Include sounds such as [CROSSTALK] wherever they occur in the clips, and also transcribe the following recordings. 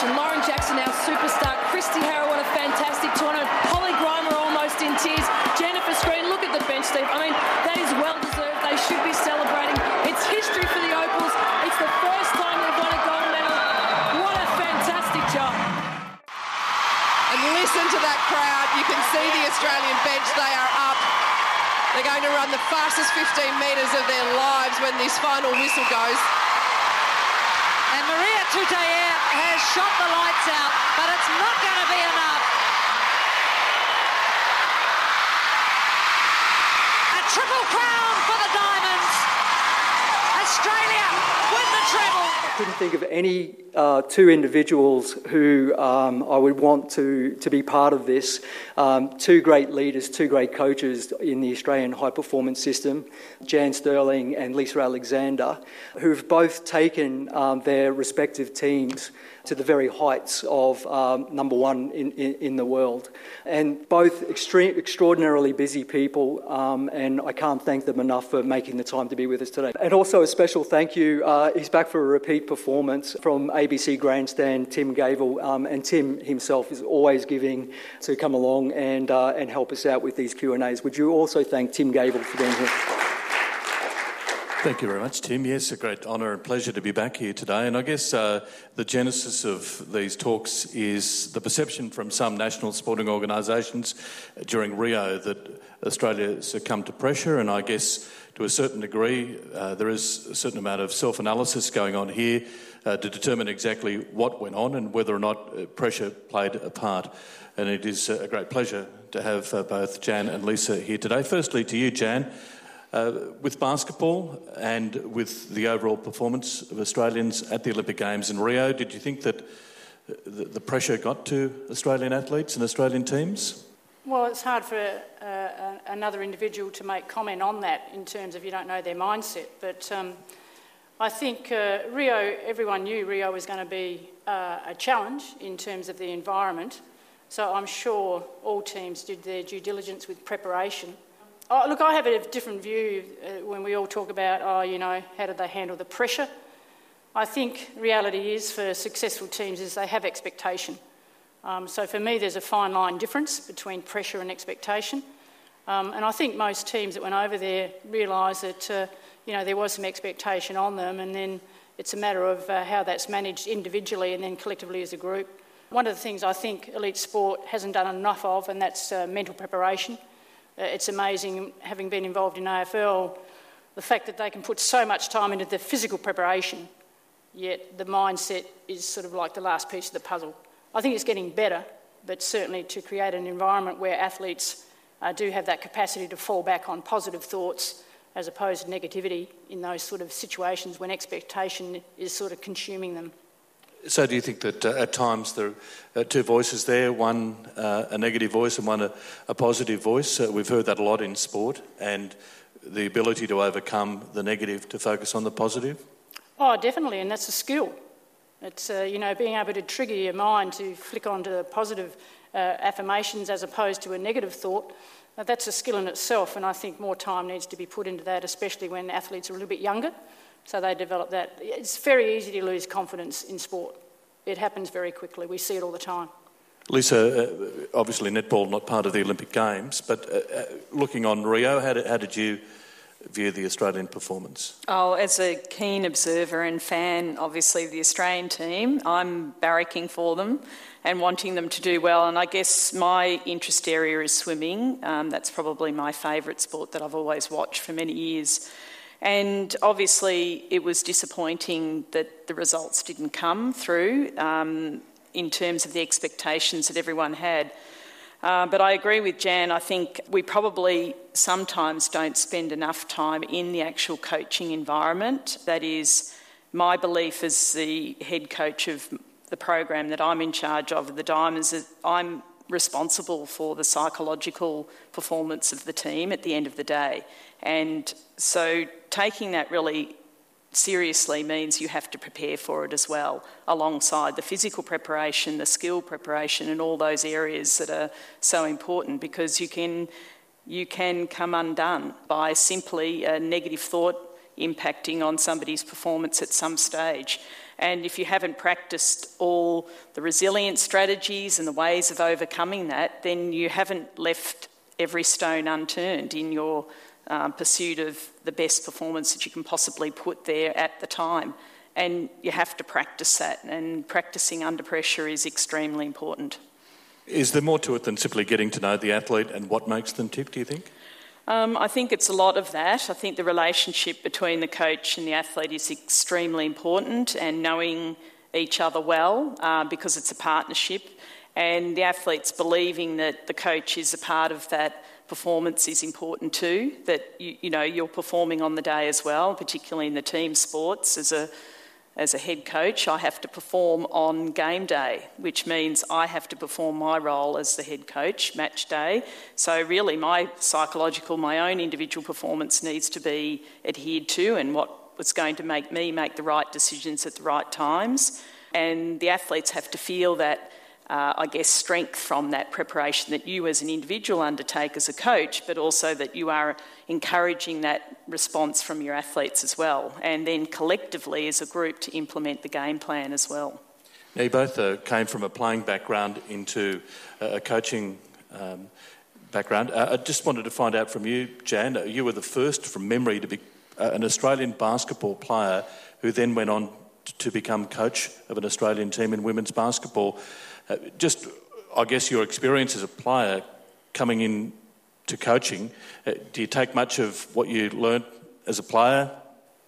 celebration. Lauren Jackson, our superstar. Kristi Harrower, what a fantastic tournament. Hollie Grima almost in tears. Jennifer Screen, look at the bench, Steve. I mean, that is well deserved. They should be celebrating. It's history for the Opals. It's the first time they've won a gold medal. What a fantastic job. And listen to that crowd. You can see the Australian bench. They are up. They're going to run the fastest 15 metres of their lives when this final whistle goes. And Maria Tutayer has shot the lights out, but it's not going to be enough. A triple crown for the Diamonds. Australia. I couldn't think of any uh, two individuals who um, I would want to, to be part of this. Um, two great leaders, two great coaches in the Australian high performance system, Jan Stirling and Lisa Alexander, who've both taken um, their respective teams to the very heights of um, number one in, in, in, the world. And both extreme, extraordinarily busy people, um, and I can't thank them enough for making the time to be with us today. And also a special thank you, uh, he's back for a repeat performance from ABC Grandstand, Tim Gavel, um, and Tim himself is always giving to come along and, uh, and help us out with these Q&As. Would you also thank Tim Gavel for being here? Thank you very much, Tim. Yes, a great honour and pleasure to be back here today. And I guess uh, the genesis of these talks is the perception from some national sporting organisations during Rio that Australia succumbed to pressure. And I guess to a certain degree, uh, there is a certain amount of self analysis going on here uh, to determine exactly what went on and whether or not uh, pressure played a part. And it is a great pleasure to have uh, both Jan and Lisa here today. Firstly, to you, Jan. Uh, with basketball and with the overall performance of Australians at the Olympic Games in Rio, did you think that the, the pressure got to Australian athletes and Australian teams? Well, it's hard for uh, another individual to make comment on that in terms of you don't know their mindset. But um, I think uh, Rio, everyone knew Rio was going to be uh, a challenge in terms of the environment. So I'm sure all teams did their due diligence with preparation Oh, look, I have a different view uh, when we all talk about, oh, you know, how did they handle the pressure? I think reality is for successful teams is they have expectation. Um, so for me, there's a fine line difference between pressure and expectation. Um, and I think most teams that went over there realised that, uh, you know, there was some expectation on them, and then it's a matter of uh, how that's managed individually and then collectively as a group. One of the things I think elite sport hasn't done enough of, and that's uh, mental preparation. Uh, it's amazing, having been involved in AFL, the fact that they can put so much time into the physical preparation, yet the mindset is sort of like the last piece of the puzzle. I think it's getting better, but certainly to create an environment where athletes uh, do have that capacity to fall back on positive thoughts as opposed to negativity in those sort of situations when expectation is sort of consuming them. So, do you think that uh, at times there are two voices there, one uh, a negative voice and one a, a positive voice? Uh, we've heard that a lot in sport, and the ability to overcome the negative to focus on the positive? Oh, definitely, and that's a skill. It's, uh, you know, being able to trigger your mind to flick onto positive uh, affirmations as opposed to a negative thought. Uh, that's a skill in itself, and I think more time needs to be put into that, especially when athletes are a little bit younger. So they develop that. It's very easy to lose confidence in sport. It happens very quickly. We see it all the time. Lisa, uh, obviously netball not part of the Olympic Games, but uh, uh, looking on Rio, how did, how did you view the Australian performance? Oh, as a keen observer and fan, obviously, of the Australian team, I'm barracking for them and wanting them to do well. And I guess my interest area is swimming. Um, that's probably my favourite sport that I've always watched for many years. And obviously, it was disappointing that the results didn't come through um, in terms of the expectations that everyone had. Uh, but I agree with Jan. I think we probably sometimes don't spend enough time in the actual coaching environment. That is my belief as the head coach of the program that I'm in charge of, the Diamonds, is I'm responsible for the psychological performance of the team at the end of the day. And so taking that really seriously means you have to prepare for it as well, alongside the physical preparation, the skill preparation, and all those areas that are so important because you can, you can come undone by simply a negative thought impacting on somebody's performance at some stage. And if you haven't practiced all the resilience strategies and the ways of overcoming that, then you haven't left every stone unturned in your um, pursuit of the best performance that you can possibly put there at the time. And you have to practice that, and practicing under pressure is extremely important. Is there more to it than simply getting to know the athlete and what makes them tick, do you think? Um, I think it's a lot of that. I think the relationship between the coach and the athlete is extremely important, and knowing each other well uh, because it's a partnership. And the athletes believing that the coach is a part of that performance is important too. That you, you know you're performing on the day as well, particularly in the team sports as a as a head coach, I have to perform on game day, which means I have to perform my role as the head coach match day. So, really, my psychological, my own individual performance needs to be adhered to and what was going to make me make the right decisions at the right times. And the athletes have to feel that uh, I guess, strength from that preparation that you as an individual undertake as a coach, but also that you are encouraging that response from your athletes as well, and then collectively as a group to implement the game plan as well. Now, you both uh, came from a playing background into a coaching um, background. Uh, I just wanted to find out from you, Jan, uh, you were the first from memory to be uh, an Australian basketball player who then went on to become coach of an Australian team in women's basketball. Uh, just, I guess, your experience as a player coming in to coaching, uh, do you take much of what you learned as a player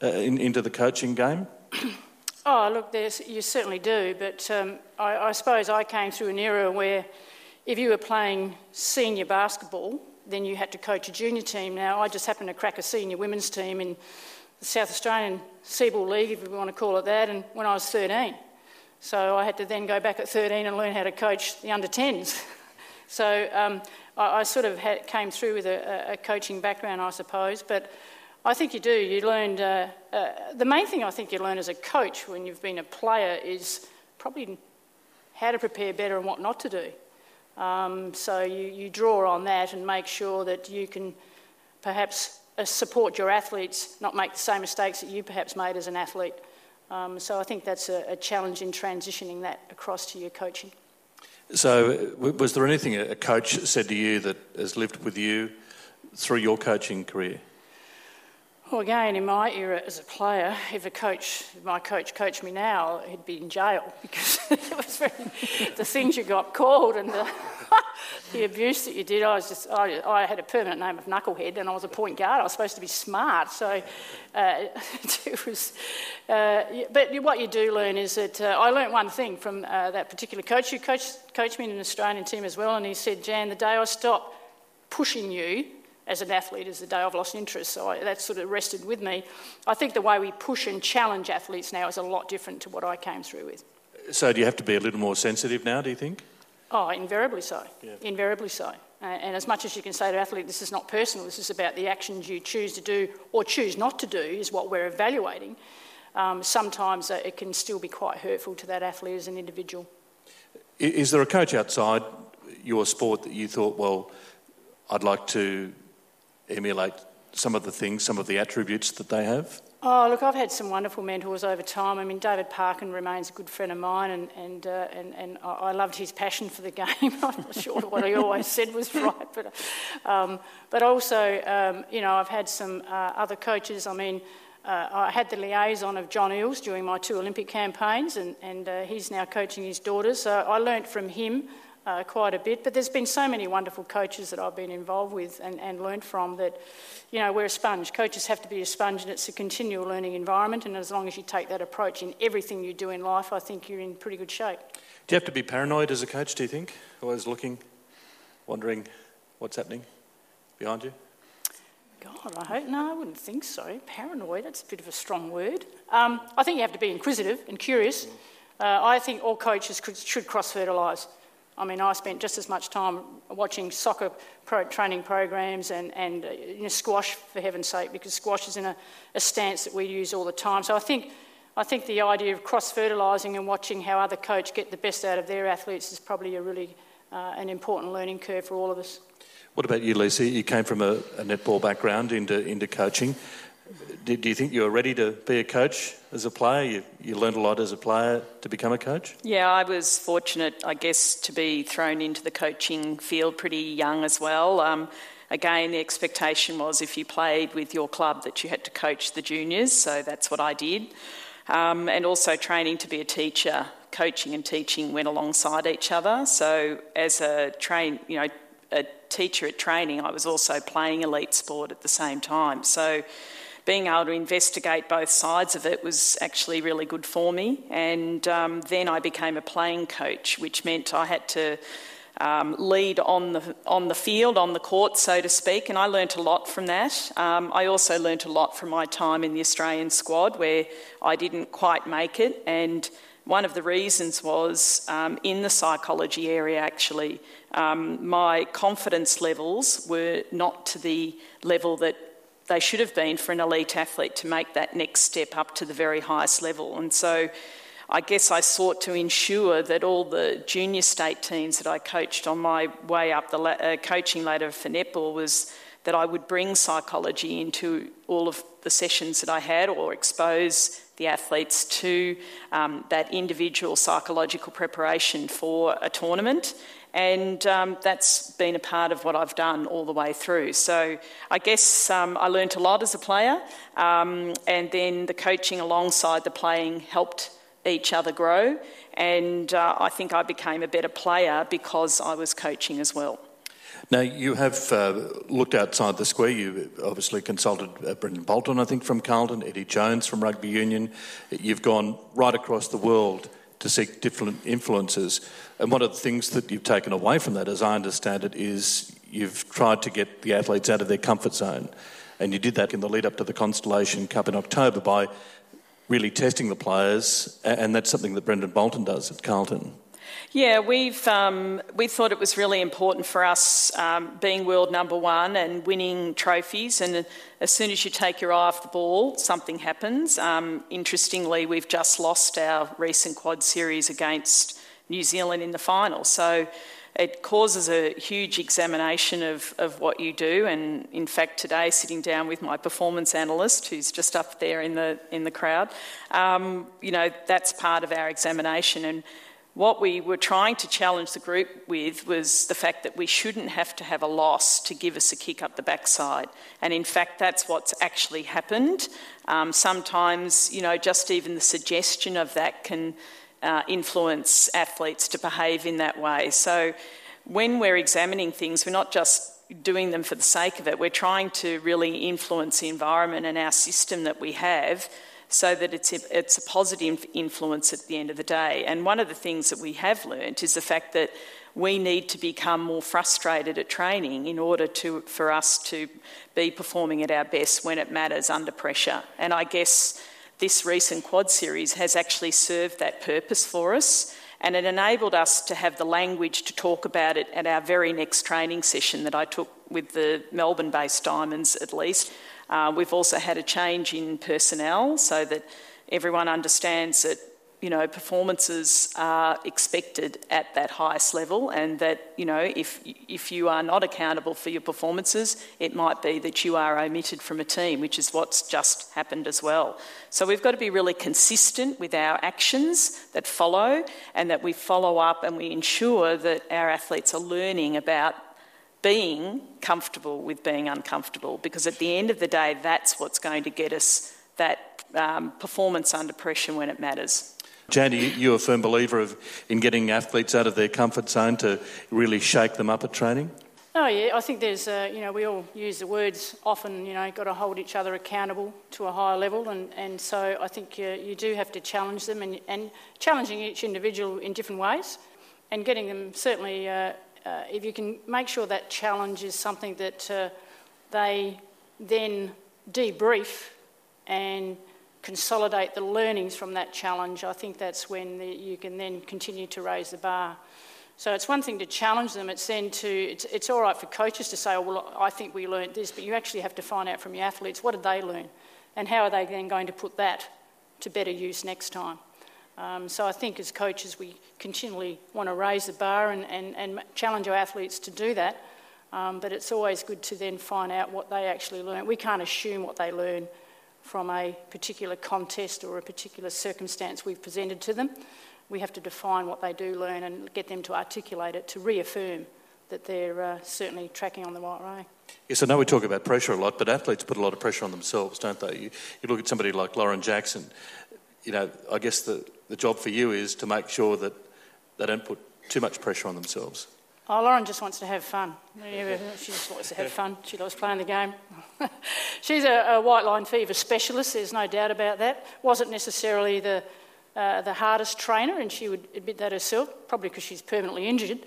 uh, in, into the coaching game? [CLEARS THROAT] Oh, look, you certainly do, but um, I, I, suppose I came through an era where if you were playing senior basketball, then you had to coach a junior team. Now, I just happened to crack a senior women's team in the South Australian Seaball League, if we want to call it that, and when I was 13. So I had to then go back at 13 and learn how to coach the under 10s. [LAUGHS] so um, I, I, sort of had, came through with a, a, coaching background, I suppose. But I think you do. You learned uh, uh, the main thing I think you learn as a coach when you've been a player is probably how to prepare better and what not to do. Um, so you, you draw on that and make sure that you can perhaps uh, support your athletes, not make the same mistakes that you perhaps made as an athlete. Um, so I think that's a, a, challenge in transitioning that across to your coaching. So, was there anything a coach said to you that has lived with you through your coaching career? Well, again, in my era as a player, if a coach, if my coach coached me now, he'd be in jail [LAUGHS] because [LAUGHS] it was very, the things you got called and the, the abuse that you did. I was just, I, I, had a permanent name of knucklehead, and I was a point guard. I was supposed to be smart, so uh, [LAUGHS] it was. Uh, but what you do learn is that uh, I learned one thing from uh, that particular coach who coached, coached me in an Australian team as well, and he said, "Jan, the day I stop pushing you." as an athlete is the day I've lost interest. So I, that sort of rested with me. I think the way we push and challenge athletes now is a lot different to what I came through with. So do you have to be a little more sensitive now, do you think? Oh, invariably so. Yeah. Invariably so. Uh, and as much as you can say to an athlete, this is not personal, this is about the actions you choose to do or choose not to do, is what we're evaluating. Um, sometimes uh, it can still be quite hurtful to that athlete as an individual. Is there a coach outside your sport that you thought, well, I'd like to emulate some of the things, some of the attributes that they have? Oh, look, I've had some wonderful mentors over time. I mean, David Parkin remains a good friend of mine, and, and, uh, and, and I loved his passion for the game. [LAUGHS] I'm not sure what he always said was right, but, um, but also, um, you know, I've had some uh, other coaches. I mean, uh, I had the liaison of John Eales during my two Olympic campaigns, and, and uh, he's now coaching his daughters. So I learnt from him uh, quite a bit. But there's been so many wonderful coaches that I've been involved with and, and learned from that, you know, we're a sponge. Coaches have to be a sponge, and it's a continual learning environment. And as long as you take that approach in everything you do in life, I think you're in pretty good shape. Do you have to be paranoid as a coach, do you think? Always looking, wondering what's happening behind you? God, I hope. No, I wouldn't think so. Paranoid, that's a bit of a strong word. Um, I think you have to be inquisitive and curious. Uh, I think all coaches could, should cross fertilise. I mean, I spent just as much time watching soccer pro training programs and, and uh, you know, squash, for heaven's sake, because squash is in a, a, stance that we use all the time. So I think, I think the idea of cross fertilising and watching how other coaches get the best out of their athletes is probably a really uh, an important learning curve for all of us. What about you, Lisa? You came from a, a netball background into, into coaching. Do, do, you think you were ready to be a coach as a player? You, you learned a lot as a player to become a coach? Yeah, I was fortunate, I guess, to be thrown into the coaching field pretty young as well. Um, again, the expectation was if you played with your club that you had to coach the juniors, so that's what I did. Um, and also training to be a teacher. Coaching and teaching went alongside each other. So as a train, you know, a teacher at training, I was also playing elite sport at the same time. So being able to investigate both sides of it was actually really good for me. And um, then I became a playing coach, which meant I had to um, lead on the on the field, on the court, so to speak. And I learnt a lot from that. Um, I also learnt a lot from my time in the Australian squad, where I didn't quite make it. And one of the reasons was um, in the psychology area, actually. Um, my confidence levels were not to the level that they should have been for an elite athlete to make that next step up to the very highest level. And so I guess I sought to ensure that all the junior state teams that I coached on my way up the la- uh, coaching ladder for netball was that I would bring psychology into all of the sessions that I had or expose the athletes to um, that individual psychological preparation for a tournament and um, that's been a part of what I've done all the way through. So I guess um, I learnt a lot as a player, um, and then the coaching alongside the playing helped each other grow, and uh, I think I became a better player because I was coaching as well. Now, you have uh, looked outside the square. You obviously consulted uh, Brendon Bolton, I think, from Carlton, Eddie Jones from Rugby Union. You've gone right across the world to seek different influences. And one of the things that you've taken away from that, as I understand it, is you've tried to get the athletes out of their comfort zone. And you did that in the lead up to the Constellation Cup in October by really testing the players, and that's something that Brendon Bolton does at Carlton. Yeah, we've um, we thought it was really important for us um, being world number one and winning trophies. And as soon as you take your eye off the ball, something happens. Um, interestingly, we've just lost our recent quad series against New Zealand in the final, so it causes a huge examination of, of what you do. And in fact, today, sitting down with my performance analyst, who's just up there in the in the crowd, um, you know, that's part of our examination and what we were trying to challenge the group with was the fact that we shouldn't have to have a loss to give us a kick up the backside. And in fact, that's what's actually happened. Um, sometimes, you know, just even the suggestion of that can uh, influence athletes to behave in that way. So when we're examining things, we're not just doing them for the sake of it, we're trying to really influence the environment and our system that we have so that it's a, it's a positive influence at the end of the day. And one of the things that we have learnt is the fact that we need to become more frustrated at training in order to, for us to be performing at our best when it matters under pressure. And I guess this recent quad series has actually served that purpose for us. And it enabled us to have the language to talk about it at our very next training session that I took with the Melbourne based Diamonds, at least, uh, we've also had a change in personnel so that everyone understands that you know performances are expected at that highest level, and that you know if if you are not accountable for your performances, it might be that you are omitted from a team, which is what's just happened as well. So we've got to be really consistent with our actions that follow, and that we follow up and we ensure that our athletes are learning about being comfortable with being uncomfortable because at the end of the day, that's what's going to get us that um, performance under pressure when it matters. Jandy, you're a firm believer of in getting athletes out of their comfort zone to really shake them up at training? Oh yeah, I think there's, uh, you know, we all use the words often, you know, got to hold each other accountable to a higher level, and, and so I think you, you do have to challenge them and, and challenging each individual in different ways, and getting them certainly uh, uh, if you can make sure that challenge is something that uh, they then debrief and consolidate the learnings from that challenge, I think that's when the, you can then continue to raise the bar. So it's one thing to challenge them, it's then to, it's, it's all right for coaches to say, oh, well, I think we learned this, but you actually have to find out from your athletes what did they learn and how are they then going to put that to better use next time. Um, so I think as coaches, we continually want to raise the bar and, and, and challenge our athletes to do that. Um, but it's always good to then find out what they actually learn. We can't assume what they learn from a particular contest or a particular circumstance we've presented to them. We have to define what they do learn and get them to articulate it to reaffirm that they're uh, certainly tracking on the right way. Yes, I know we talk about pressure a lot, but athletes put a lot of pressure on themselves, don't they? You, you look at somebody like Lauren Jackson, you know, I guess the, the job for you is to make sure that they don't put too much pressure on themselves. Oh, Lauren just wants to have fun. She just wants to have fun. She loves playing the game. [LAUGHS] She's a, a, white line fever specialist, there's no doubt about that. Wasn't necessarily the, uh, the hardest trainer, and she would admit that herself, probably because she's permanently injured,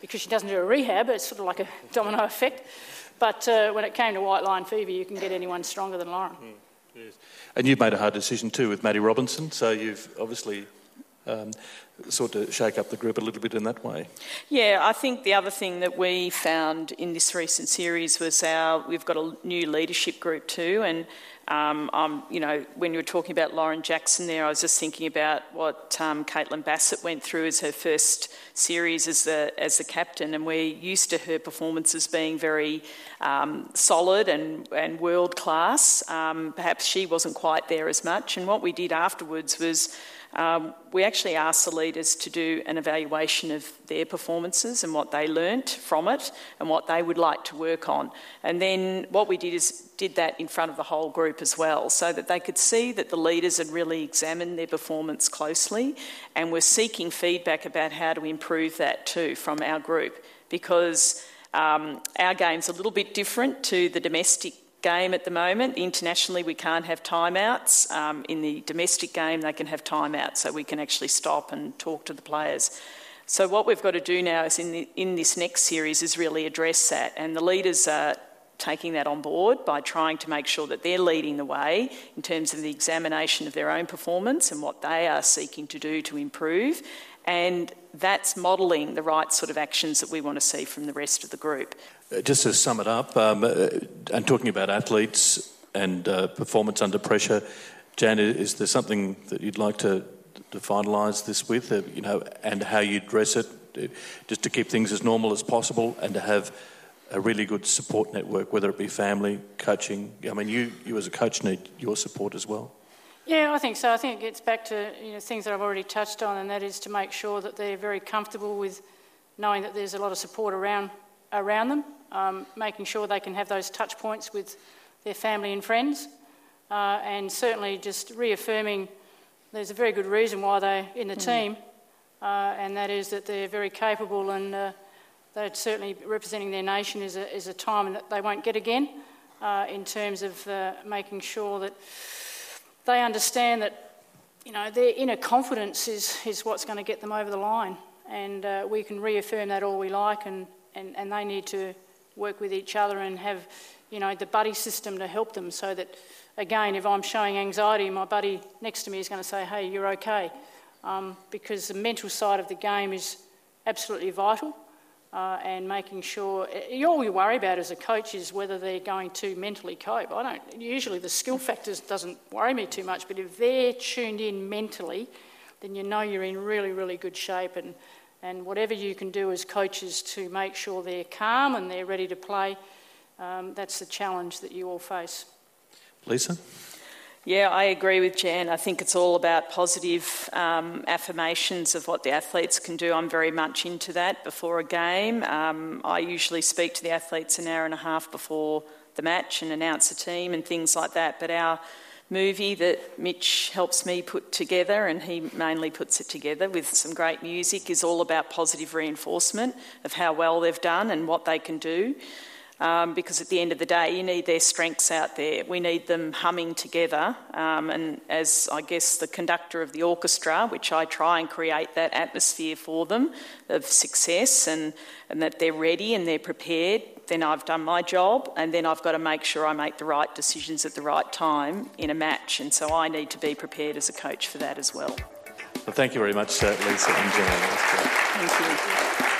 because she doesn't do a rehab. It's sort of like a [LAUGHS] domino effect. But uh, when it came to white line fever, you can get anyone stronger than Lauren. Yes. And you've made a hard decision too with Maddie Robinson, so you've obviously um, of shake up the group a little bit in that way. Yeah, I think the other thing that we found in this recent series was our we've got a new leadership group too, and um, you know when you were talking about Lauren Jackson there, I was just thinking about what um, Caitlin Bassett went through as her first series as the as the captain, and we're used to her performances being very um, solid and and world class. Um, perhaps she wasn't quite there as much, and what we did afterwards was um, we actually asked the leaders to do an evaluation of their performances and what they learnt from it and what they would like to work on. And then what we did is did that in front of the whole group as well, so that they could see that the leaders had really examined their performance closely and were seeking feedback about how to improve that too from our group because. Um, our game's a little bit different to the domestic game at the moment. Internationally, we can't have timeouts. Um, in the domestic game, they can have timeouts, so we can actually stop and talk to the players. So what we've got to do now is in, the, in this next series is really address that, and the leaders are taking that on board by trying to make sure that they're leading the way in terms of the examination of their own performance and what they are seeking to do to improve. And that's modelling the right sort of actions that we want to see from the rest of the group. Uh, just to sum it up, um, uh, and talking about athletes and uh, performance under pressure, Jan, is there something that you'd like to, to finalise this with, uh, you know, and how you address it, uh, just to keep things as normal as possible and to have a really good support network, whether it be family, coaching. I mean, you, you as a coach need your support as well. Yeah, I think so. I think it gets back to you know, things that I've already touched on, and that is to make sure that they're very comfortable with knowing that there's a lot of support around around them, um, making sure they can have those touch points with their family and friends, uh, and certainly just reaffirming there's a very good reason why they're in the mm. team, uh, and that is that they're very capable and uh, they're certainly representing their nation is a, is a time that they won't get again uh, in terms of uh, making sure that they understand that you know their inner confidence is, is what's going to get them over the line and uh, we can reaffirm that all we like and and, and they need to work with each other and have, you know, the buddy system to help them so that, again, if I'm showing anxiety, my buddy next to me is going to say, hey, you're okay. Um, because the mental side of the game is absolutely vital. Uh, and making sure all you worry about as a coach is whether they're going to mentally cope. I don't usually the skill factors doesn't worry me too much, but if they're tuned in mentally, then you know you're in really really good shape. And and whatever you can do as coaches to make sure they're calm and they're ready to play, um, that's the challenge that you all face. Lisa? Yeah, I agree with Jan. I think it's all about positive um, affirmations of what the athletes can do. I'm very much into that before a game. Um, I usually speak to the athletes an hour and a half before the match and announce a team and things like that. But our movie that Mitch helps me put together, and he mainly puts it together with some great music, is all about positive reinforcement of how well they've done and what they can do. Um, because at the end of the day, you need their strengths out there. We need them humming together. Um, and as I guess the conductor of the orchestra, which I try and create that atmosphere for them of success and, and that they're ready and they're prepared then I've done my job, and then I've got to make sure I make the right decisions at the right time in a match. And so I need to be prepared as a coach for that as well. Well, thank you very much, uh, Lisa and Jan. Thank you.